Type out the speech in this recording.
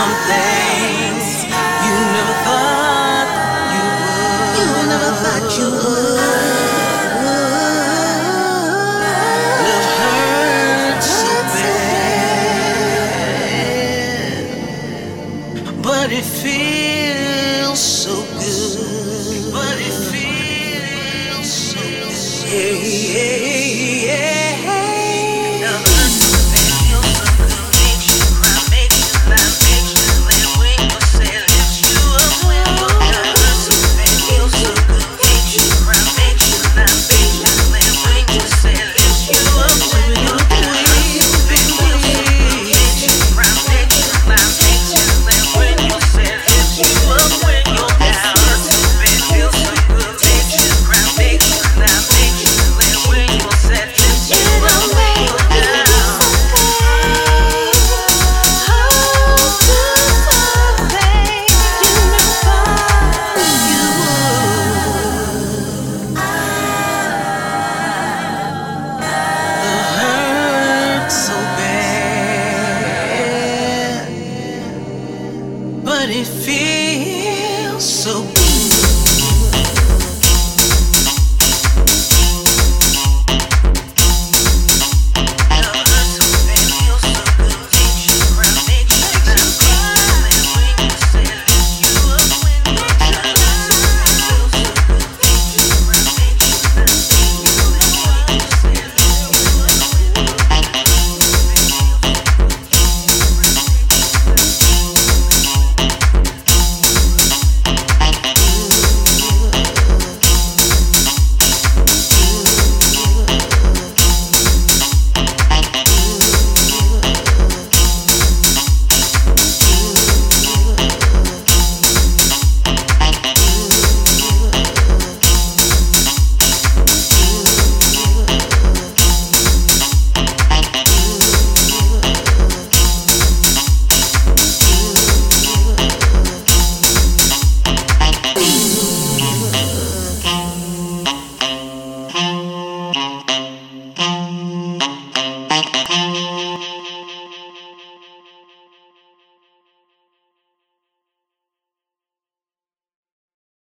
some things you never thought you would. You never thought you would. Love hurts so bad, but it feels so good. But it feels so good. Yeah, yeah.